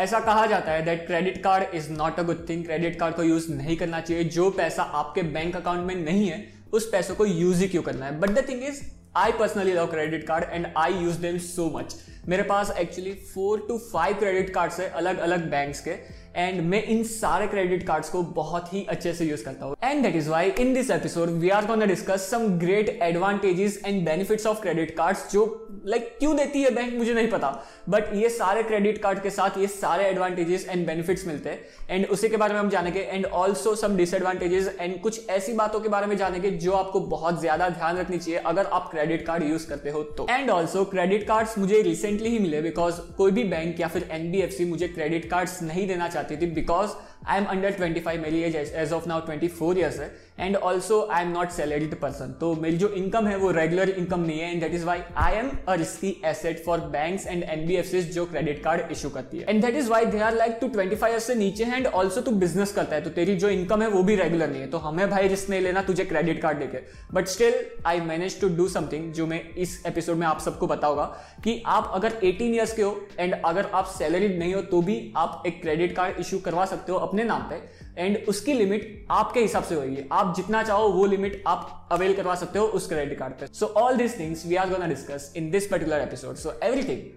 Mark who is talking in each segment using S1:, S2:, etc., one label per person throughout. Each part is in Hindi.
S1: ऐसा कहा जाता है that credit card is not a good thing credit card को यूज़ नहीं करना चाहिए। जो पैसा आपके बैंक अकाउंट में नहीं है, उस पैसों को यूज़ ही क्यों करना है? But the thing is I personally love credit card and I use them so much मेरे पास actually four to five credit cards है अलग अलग बैंक्स के। एंड मैं इन सारे क्रेडिट कार्ड्स को बहुत ही अच्छे से यूज़ करता हूँ। And that is why in this episode we are gonna discuss some great advantages and benefits of credit cards जो लाइक like, क्यों देती है बैंक मुझे नहीं पता। बट ये सारे क्रेडिट कार्ड के साथ ये सारे एडवांटेजेस एंड बेनिफिट्स मिलते हैं। एंड उसी के बारे में हम जानेंगे। And also some disadvantages and कुछ ऐसी बातों के बारे में जानेंगे जो आपको बहुत ज़्यादा ध्यान रखनी चाहिए अगर आप क्रेडिट कार्ड यूज़ करते हो तो। एंड ऑल्सो क्रेडिट कार्ड्स मुझे रिसेंटली ही मिले बिकॉज़ कोई भी बैंक या फिर एनबीएफसी मुझे क्रेडिट कार्ड्स नहीं देना चाहती। थी बिकॉज़ आई एम अंडर 25 मेरी age age of now 24 years है and also I am not salaried person तो मेरी जो इनकम है वो रेगुलर इनकम नहीं है and that is why I am a risky asset for banks and NBFC जो क्रेडिट कार्ड इशू करती है. And that is why they are like to twenty five year से नीचे है एंड ऑल्सो तू बिज़नेस करता है तो तेरी जो इनकम है वो भी रेगुलर नहीं है. तो हमें भाई रिस्क नहीं लेना तुझे क्रेडिट कार्ड देके. But still I manage to do something जो मैं इस एपिसोड में आप सबको बताऊँगा कि आप अगर 18 ईयर्स के हो एंड अगर आप सैलरीड नहीं हो तो भी आप एक क्रेडिट कार्ड इशू करवा सकते हो अपने नाम पे एंड उसकी लिमिट आपके हिसाब से होगी। आप जितना चाहो वो लिमिट आप अवेल करवा सकते हो उस क्रेडिट कार्ड पे। So all this things we are gonna discuss in this particular episode so everything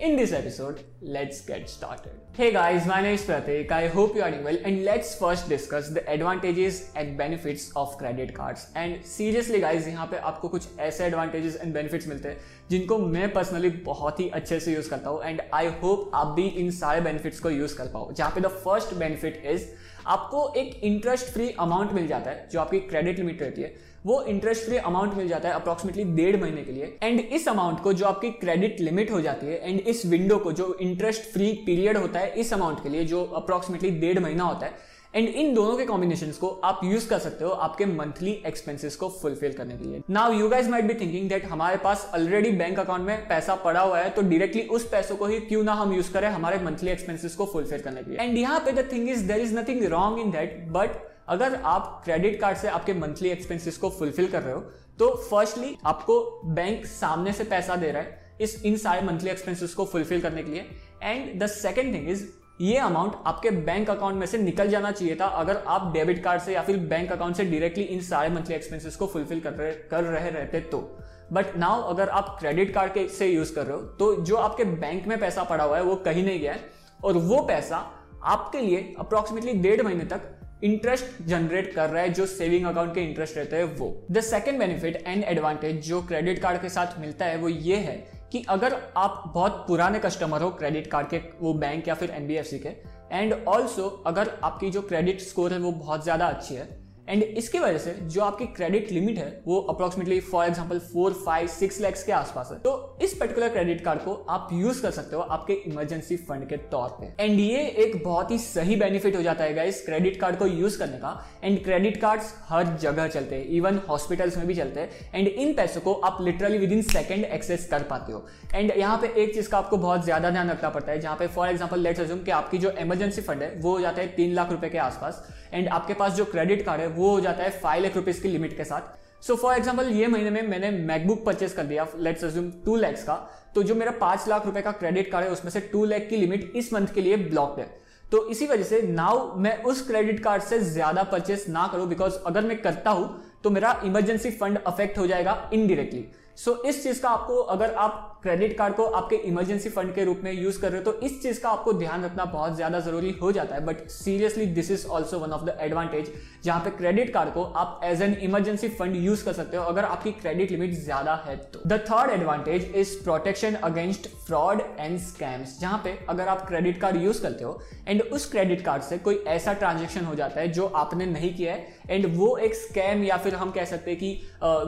S1: in this episode let's get started hey guys my name Prateek I hope you are well and let's first discuss the advantages and benefits of credit cards and seriously guys यहाँ पे आपको कुछ ऐसे एडवांटेजेस एंड बेनिफिट्स मिलते हैं जिनको मैं पर्सनली बहुत ही अच्छे से यूज़ करता हूँ एंड आई होप आप भी इन सारे बेनिफिट्स को यूज़ कर पाओ। जहाँ पे द फ़र्स्ट बेनिफिट इज़ आपको एक इंटरेस्ट फ्री अमाउंट मिल जाता है, जो आपकी क्रेडिट लिमिट रहती है। वो इंटरेस्ट फ्री अमाउंट मिल जाता है अप्रोक्सीमेटली डेढ़ महीने के लिए। एंड इस अमाउंट को जो आपकी क्रेडिट लिमिट हो जाती है एंड इस विंडो को जो इंटरेस्ट फ्री पीरियड होता है, इस अमाउंट के लिए जो अप्रोक्सीमेटली डेढ़ महीना होता है एंड इन दोनों के कॉम्बिनेशन को आप यूज़ कर सकते हो आपके मंथली एक्सपेंसेस को फुलफिल करने के लिए। Now you guys might be thinking that हमारे पास ऑलरेडी बैंक अकाउंट में पैसा पड़ा हुआ है तो डायरेक्टली उस पैसों को ही क्यों ना हम यूज़ करें हमारे मंथली एक्सपेंसेस को फुलफिल करने के लिए। एंड यहाँ पे the thing is there is nothing wrong in that but अगर आप क्रेडिट कार्ड से आपके मंथली एक्सपेंसेस को फुलफिल कर रहे हो तो फर्स्टली आपको बैंक सामने से पैसा दे रहा है इस, इन सारे मंथली एक्सपेंसेस को फुलफिल करने के लिए। And the second thing is ये अमाउंट आपके बैंक अकाउंट में से निकल जाना चाहिए था अगर आप डेबिट कार्ड से या फिर बैंक अकाउंट से डायरेक्टली इन सारे मंथली एक्सपेंसेस को फुलफिल कर रहे कर रहे रहते तो। बट नाउ अगर आप क्रेडिट कार्ड के से यूज़ कर रहे हो तो जो आपके बैंक में पैसा पड़ा हुआ है, वो कहीं नहीं गया है। और वो पैसा आपके लिए अप्रोक्सीमेटली डेढ़ महीने तक इंटरेस्ट जनरेट कर रहा है, जो सेविंग अकाउंट के इंटरेस्ट रहते हैं वो। The second benefit and advantage जो क्रेडिट कार्ड के साथ मिलता है, वो ये है कि अगर आप बहुत पुराने कस्टमर हो क्रेडिट कार्ड के, वो बैंक या फिर एनबीएफसी के एंड ऑल्सो अगर आपकी जो क्रेडिट स्कोर है वो बहुत ज़्यादा अच्छी है एंड इसकी वजह से जो आपकी क्रेडिट लिमिट है, वो approximately for example four five six lakhs के आसपास है। तो इस पर्टिकुलर क्रेडिट कार्ड को आप यूज़ कर सकते हो आपके इमरजेंसी फंड के तौर पे। एंड ये एक बहुत ही सही बेनिफिट हो जाता है इस क्रेडिट कार्ड को यूज़ करने का। एंड क्रेडिट कार्ड हर जगह चलते हैं इवन हॉस्पिटल्स में भी चलते हैं। एंड इन पैसों को आप literally within second access कर पाते हो। एंड यहाँ पे एक चीज़ का आपको बहुत ज़्यादा ध्यान रखना पड़ता है, जहाँ पे फॉर एग्ज़ाम्पल लेट्स कि आपकी जो इमरजेंसी फंड है, वो हो जाता है तीन लाख रुपए के आसपास। एंड आपके पास जो क्रेडिट कार्ड है वो हो जाता है फाइव लाख रुपीज़ की लिमिट के साथ. सो फॉर एग्ज़ाम्पल ये महीने में मैंने मैकबुक परचेस कर दिया लेट्स अज्यूम टू लैक्स का. तो जो मेरा पाँच लाख रुपए का क्रेडिट कार्ड है उसमें से टू लैख की लिमिट इस मंथ के लिए ब्लॉक्ड है. तो इसी वजह से नाउ मैं उस क्रेडिट कार्ड से ज़्यादा परचेस ना करूँ बिकॉज़ अगर मैं करता हूँ तो मेरा इमरजेंसी फंड अफेक्ट हो जाएगा इनडिरेक्टली सो so, इस चीज़ का आपको अगर आप क्रेडिट कार्ड को आपके इमरजेंसी फंड के रूप में यूज़ कर रहे हो तो इस चीज़ का आपको ध्यान रखना बहुत ज़्यादा ज़रूरी हो जाता है। But seriously this is also one of the advantage जहाँ पे क्रेडिट कार्ड को आप as an emergency fund use कर सकते हो, अगर आपकी क्रेडिट लिमिट ज़्यादा है तो। The third advantage is protection against fraud and scams जहाँ पे अगर आप क्रेडिट कार्ड यूज़ करते हो एंड उस क्रेडिट कार्ड से कोई ऐसा ट्रांजेक्शन हो जाता है जो आपने नहीं किया है एंड वो एक स्कैम या फिर हम कह सकते हैं कि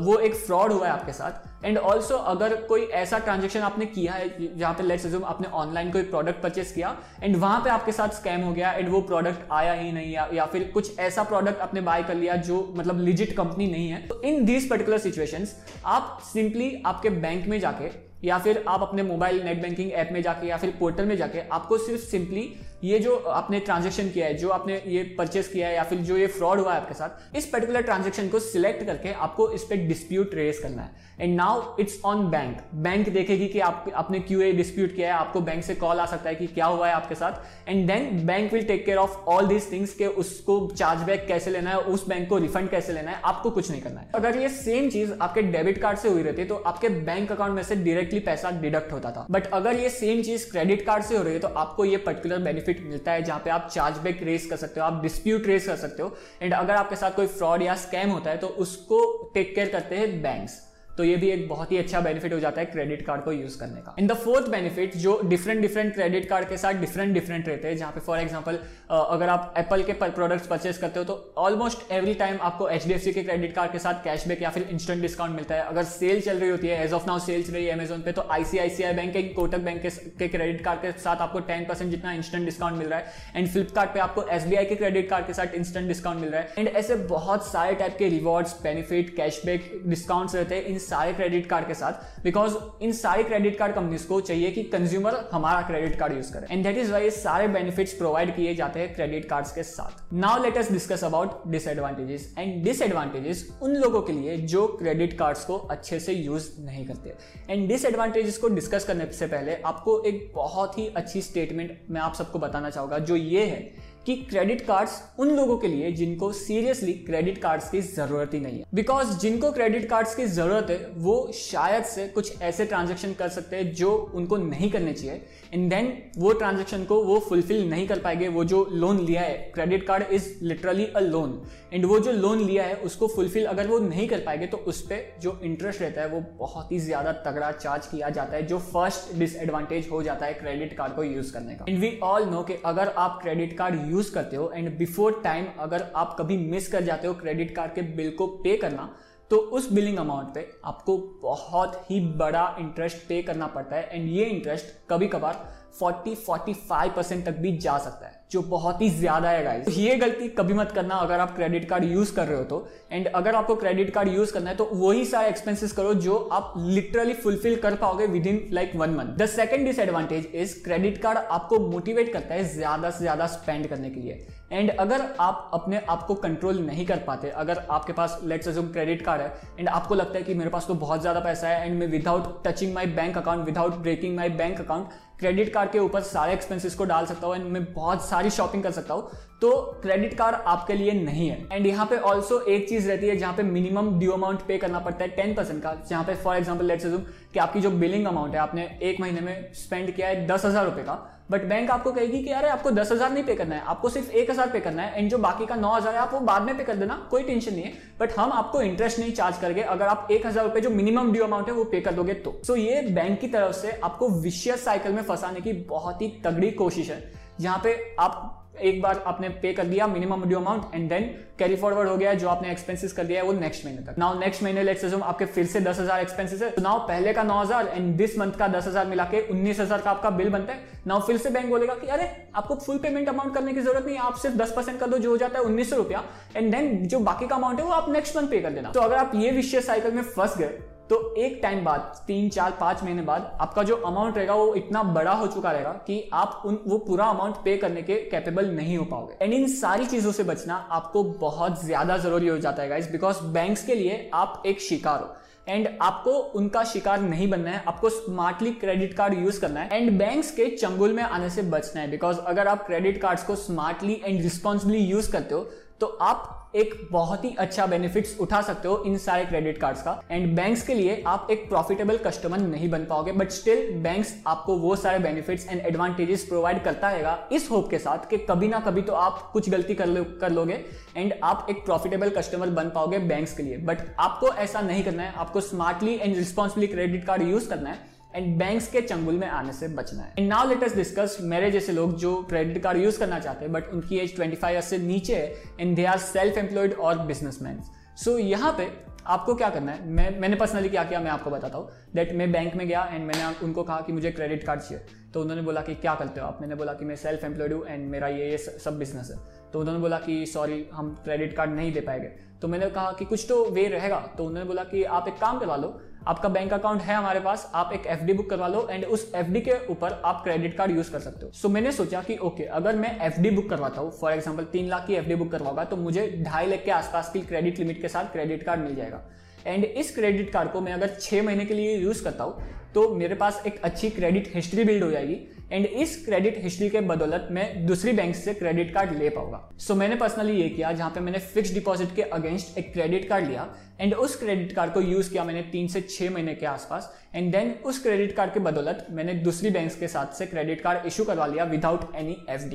S1: वो एक फ्रॉड हुआ है आपके साथ एंड ऑल्सो अगर कोई ऐसा ट्रांजेक्शन आपने किया है जहाँ पे लेट्स अज्यूम आपने ऑनलाइन कोई प्रोडक्ट परचेस किया एंड वहाँ पे आपके साथ स्कैम हो गया एंड वो प्रोडक्ट आया ही नहीं या, या फिर कुछ ऐसा प्रोडक्ट आपने बाय कर लिया जो मतलब लिजिट कंपनी नहीं है तो इन दीज पर्टिकुलर सिचुएशन आप सिंपली आपके बैंक में जाके या फिर आप अपने मोबाइल नेट बैंकिंग ऐप में जाके या फिर पोर्टल में जाके आपको सिर्फ़ सिंपली ये जो आपने ट्रांजेक्शन किया है, जो आपने ये परचेस किया है या फिर जो ये फ्रॉड हुआ है आपके साथ, इस पर्टिकुलर ट्रांजेक्शन को सिलेक्ट करके आपको इस पर डिस्प्यूट रेस करना है। And now it's on bank bank देखेगी कि आप, आपने क्यों ये डिस्प्यूट किया है, आपको बैंक से कॉल आ सकता है कि क्या हुआ है आपके साथ। And then bank will take care of all these things के उसको चार्ज बैक कैसे लेना है, उस बैंक को रिफंड कैसे लेना है, आपको कुछ नहीं करना है। अगर ये सेम चीज़ आपके डेबिट कार्ड से हुई रहती तो आपके बैंक अकाउंट में से डायरेक्टली पैसा डिडक्ट होता था। बट अगर ये सेम चीज़ क्रेडिट कार्ड से हो रही है तो आपको ये पर्टिकुलर बेनिफिट मिलता है जहाँ पे आप चार्जबैक रेस कर सकते हो, आप डिस्प्यूट रेस कर सकते हो एंड अगर आपके साथ कोई फ्रॉड या स्कैम होता है तो उसको टेक केयर करते हैं बैंक्स तो ये भी एक बहुत ही अच्छा बेनिफिट हो जाता है क्रेडिट कार्ड को यूज़ करने का. इन द फोर्थ बेनिफिट जो डिफरेंट डिफरेंट क्रेडिट कार्ड के साथ डिफरेंट डिफरेंट रहते हैं, जहाँ पे फॉर एग्जांपल अगर आप एप्पल के प्रोडक्ट्स परचेस करते हो तो ऑलमोस्ट एवरी टाइम आपको एचडीएफसी के क्रेडिट कार्ड के साथ कैशबैक या फिर इंस्टेंट डिस्काउंट मिलता है. अगर सेल चल रही होती है एज ऑफ़ नाउ सेल चल रही है अमेजोन पे तो आईसीआईसीआई बैंक के, कोटक बैंक के क्रेडिट कार्ड के साथ आपको टेन जितना इंस्टेंट डिस्काउंट मिल रहा है. एंड फ्लिपकार्ट पे आपको SBI के क्रेडिट कार्ड के साथ इंस्टेंट डिस्काउंट मिल रहा है. एंड ऐसे बहुत सारे टाइप के रिवॉर्ड्स बेनिफिट कैशबैक डिस्काउंट्स रहते हैं. इन सारे क्रेडिट कार्ड के साथ बिकॉज़ इन सारे क्रेडिट कार्ड कंपनीज़ को चाहिए कि कंज्यूमर हमारा क्रेडिट कार्ड यूज़ करे। एंड दैट इज़ वाई सारे बेनिफिट्स प्रोवाइड किए जाते हैं क्रेडिट कार्ड्स के साथ। Now let us discuss about disadvantages and disadvantages उन लोगों के लिए जो क्रेडिट कार्ड्स को अच्छे से यूज़ नहीं करते। एंड डिसएडवांटेजेस को डिस्कस करने से पहले आपको एक बहुत ही अच्छी स्टेटमेंट मैं आप सबको बताना चाहूँगा, जो ये है कि क्रेडिट कार्ड्स उन लोगों के लिए जिनको सीरियसली क्रेडिट कार्ड्स की ज़रूरत ही नहीं है। बिकॉज़ जिनको क्रेडिट कार्ड्स की ज़रूरत है, वो शायद से कुछ ऐसे ट्रांजेक्शन कर सकते हैं जो उनको नहीं करने चाहिए। एंड देन वो ट्रांजेक्शन को वो फुलफिल नहीं कर पाएँगे, वो जो लोन लिया है credit card is literally a loan and वो जो लोन लिया है, उसको फुलफिल अगर वो नहीं कर पाएँगे तो उस पर जो इंटरेस्ट रहता है, वो बहुत ही ज़्यादा तगड़ा चार्ज किया जाता है, जो फ़र्स्ट डिसएडवांटेज हो जाता है क्रेडिट कार्ड को यूज़ करने का। एंड वी ऑल नो कि अगर आप क्रेडिट कार्ड यूज़ करते हो एंड बिफोर टाइम अगर आप कभी मिस कर जाते हो क्रेडिट कार्ड के बिल को पे करना तो उस बिलिंग अमाउंट पे आपको बहुत ही बड़ा इंटरेस्ट पे करना पड़ता है एंड ये इंटरेस्ट कभी कभार 40 45 परसेंट तक भी जा सकता है। जो बहुत ही ज़्यादा है गाइस तो ये गलती कभी मत करना अगर आप क्रेडिट कार्ड यूज़ कर रहे हो तो. एंड अगर आपको क्रेडिट कार्ड यूज़ करना है तो वही सारे एक्सपेंसेस करो जो आप लिटरली फुलफिल कर पाओगे within like one month the second disadvantage is credit card आपको मोटिवेट करता है ज़्यादा से ज़्यादा स्पेंड करने के लिए. एंड अगर आप अपने आप को कंट्रोल नहीं कर पाते, अगर आपके पास लेट्स अज्यूम क्रेडिट कार्ड है एंड आपको लगता है कि मेरे पास तो बहुत ज़्यादा पैसा है एंड मैं without touching my bank account without breaking my bank account credit card के ऊपर सारे एक्सपेंसेस को डाल सकता हूँ एंड मैं बहुत सारी शॉपिंग कर सकता हूँ तो क्रेडिट कार्ड आपके लिए नहीं है। एंड यहाँ पे ऑल्सो एक चीज़ रहती है जहाँ पे मिनिमम ड्यू अमाउंट पे करना पड़ता है टेन परसेंट का। जहाँ पे फॉर एग्ज़ाम्पल लेट्स कि आपकी जो बिलिंग अमाउंट है आपने एक महीने में स्पेंड किया है दस हज़ार रुपए का बट बैंक आपको कहेगी कि अरे आपको दस हज़ार नहीं पे करना है आपको सिर्फ़ एक हज़ार पे करना है एंड जो बाकी का नौ हज़ार है आप वो बाद में पे कर देना कोई टेंशन नहीं है। बट हम आपको इंटरेस्ट नहीं चार्ज करके अगर आप एक हज़ार रुपए जो मिनिमम ड्यू अमाउंट है वो पे कर दोगे तो। सो so, ये बैंक की तरफ़ से आपको विशियस साइकिल में फंसाने की बहुत ही तगड़ी कोशिश है। जहाँ पे आप एक बार आपने पे कर दिया minimum due amount and then carry forward हो गया जो आपने एक्सपेंसेस कर दिया है वो नेक्स्ट महीने तक। नाउ नेक्स्ट महीने लेट्स आपके फिर से दस हज़ार एक्सपेंसेस है। नाउ पहले का नौ हज़ार एंड दिस मंथ का दस हज़ार मिला के उन्नीस हज़ार का आपका बिल बनता है। नाउ फिर से बैंक बोलेगा कि अरे, आपको फुल पेमेंट अमाउंट करने की ज़रूरत नहीं, आप सिर्फ़ दस परसेंट कर दो जो हो जाता है उन्नीस सौ रुपया। एंड देन जो बाकी का अमाउंट है वो आप नेक्स्ट मंथ पे कर देना। तो अगर आप ये विशेष साइकिल में फंस गए तो एक टाइम बाद, तीन, चार, पाँच महीने बाद आपका जो अमाउंट रहेगा वो इतना बड़ा हो चुका रहेगा कि आप उन, वो पूरा अमाउंट पे करने के कैपेबल नहीं हो पाओगे। एंड इन सारी चीज़ों से बचना आपको बहुत ज़्यादा ज़रूरी हो जाता है बिकॉज़ बैंक्स के लिए आप एक शिकार हो। एंड आपको उनका शिकार नहीं बनना है, आपको स्मार्टली क्रेडिट कार्ड यूज़ करना है। एंड बैंक्स के चंगुल में आने से बचना है बिकॉज़ अगर आप क्रेडिट कार्ड्स को स्मार्टली एंड रिस्पॉन्सिबली यूज़ करते हो तो आप एक बहुत ही अच्छा बेनिफिट्स उठा सकते हो इन सारे क्रेडिट कार्ड्स का। एंड बैंक्स के लिए आप एक प्रॉफिटेबल कस्टमर नहीं बन पाओगे बट स्टिल बैंक्स आपको वो सारे बेनिफिट्स एंड एडवांटेजेस प्रोवाइड करता रहेगा इस होप के साथ कि कभी ना कभी तो आप कुछ गलती कर लो, कर लोगे एंड आप एक प्रॉफिटेबल कस्टमर बन पाओगे बैंक्स के लिए। बट आपको ऐसा नहीं करना है, आपको smartly and responsibly credit card use करना है। एंड बैंक्स के चंगुल में आने से बचना है। And now let us discuss मेरे जैसे लोग जो क्रेडिट कार्ड यूज़ करना चाहते हैं बट उनकी एज 25 ईयर्स से नीचे है and they are self employed और बिजनेसमैन सो यहाँ पे आपको क्या करना है? मैं, मैंने पर्सनली क्या किया, मैं आपको बताता हूँ दैट मैं बैंक में गया एंड मैंने उनको कहा कि मुझे क्रेडिट कार्ड चाहिए। तो उन्होंने बोला कि क्या करते हो आप? मैंने बोला कि मैं सेल्फ एम्प्लॉयड हूँ एंड मेरा ये ये सब बिज़नेस है। तो उन्होंने बोला कि सॉरी हम क्रेडिट कार्ड नहीं दे पाएँगे। तो मैंने कहा कि कुछ तो वे रहेगा। तो उन्होंने बोला कि आप एक काम करवा लो आपका बैंक अकाउंट है हमारे पास आप एक एफडी बुक करवा लो एंड उस एफडी के ऊपर आप क्रेडिट कार्ड यूज़ कर सकते हो। सो so, मैंने सोचा कि ओके okay, अगर मैं एफडी बुक करवाता हूँ फॉर एग्ज़ाम्पल तीन लाख की एफडी बुक करवाऊँगा तो मुझे ढाई लाख के आसपास की क्रेडिट लिमिट के साथ क्रेडिट कार्ड मिल जाएगा। एंड इस क्रेडिट कार्ड को मैं अगर छह महीने के लिए यूज़ करता हूँ तो मेरे पास एक अच्छी क्रेडिट हिस्ट्री बिल्ड हो जाएगी एंड इस क्रेडिट हिस्ट्री के बदौलत मैं दूसरी बैंक से क्रेडिट कार्ड ले पाऊँगा। सो so, मैंने पर्सनली ये किया जहाँ पे मैंने फिक्स डिपॉजिट के अगेंस्ट एक क्रेडिट कार्ड लिया एंड उस क्रेडिट कार्ड को यूज़ किया मैंने तीन से छह महीने के आसपास एंड देन उस क्रेडिट कार्ड के बदौलत मैंने दूसरी बैंक के साथ से क्रेडिट कार्ड इशू करवा लिया without any F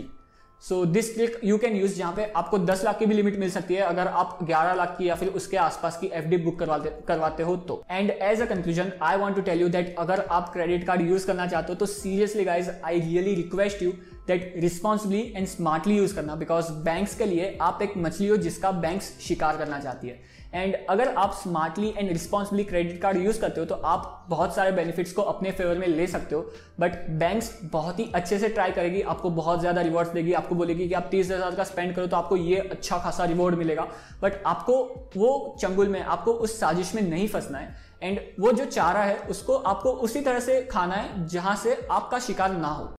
S1: so this trick you can use जहाँ पे आपको 10 लाख की भी लिमिट मिल सकती है अगर आप 11 लाख की या फिर उसके आसपास की एफडी बुक करवाते करवाते हो तो। And as a conclusion I want to tell you that अगर आप क्रेडिट कार्ड यूज़ करना चाहते हो तो seriously guys I really request you that responsibly and smartly use करना बिकॉज़ बैंक्स के लिए आप एक मछली हो जिसका बैंक्स शिकार करना चाहती है। एंड अगर आप smartly and responsibly credit card use करते हो तो आप बहुत सारे बेनिफिट्स को अपने फेवर में ले सकते हो। बट बैंक्स बहुत ही अच्छे से ट्राई करेगी, आपको बहुत ज़्यादा रिवॉर्ड्स देगी, आपको बोलेगी कि आप तीस हज़ार का स्पेंड करो तो आपको ये अच्छा खासा रिवॉर्ड मिलेगा। बट आपको वो चंगुल में, आपको उस साजिश में नहीं फंसना है। एंड वो जो चारा है, उसको आपको उसी तरह से खाना है, जहाँ से आपका शिकार ना हो।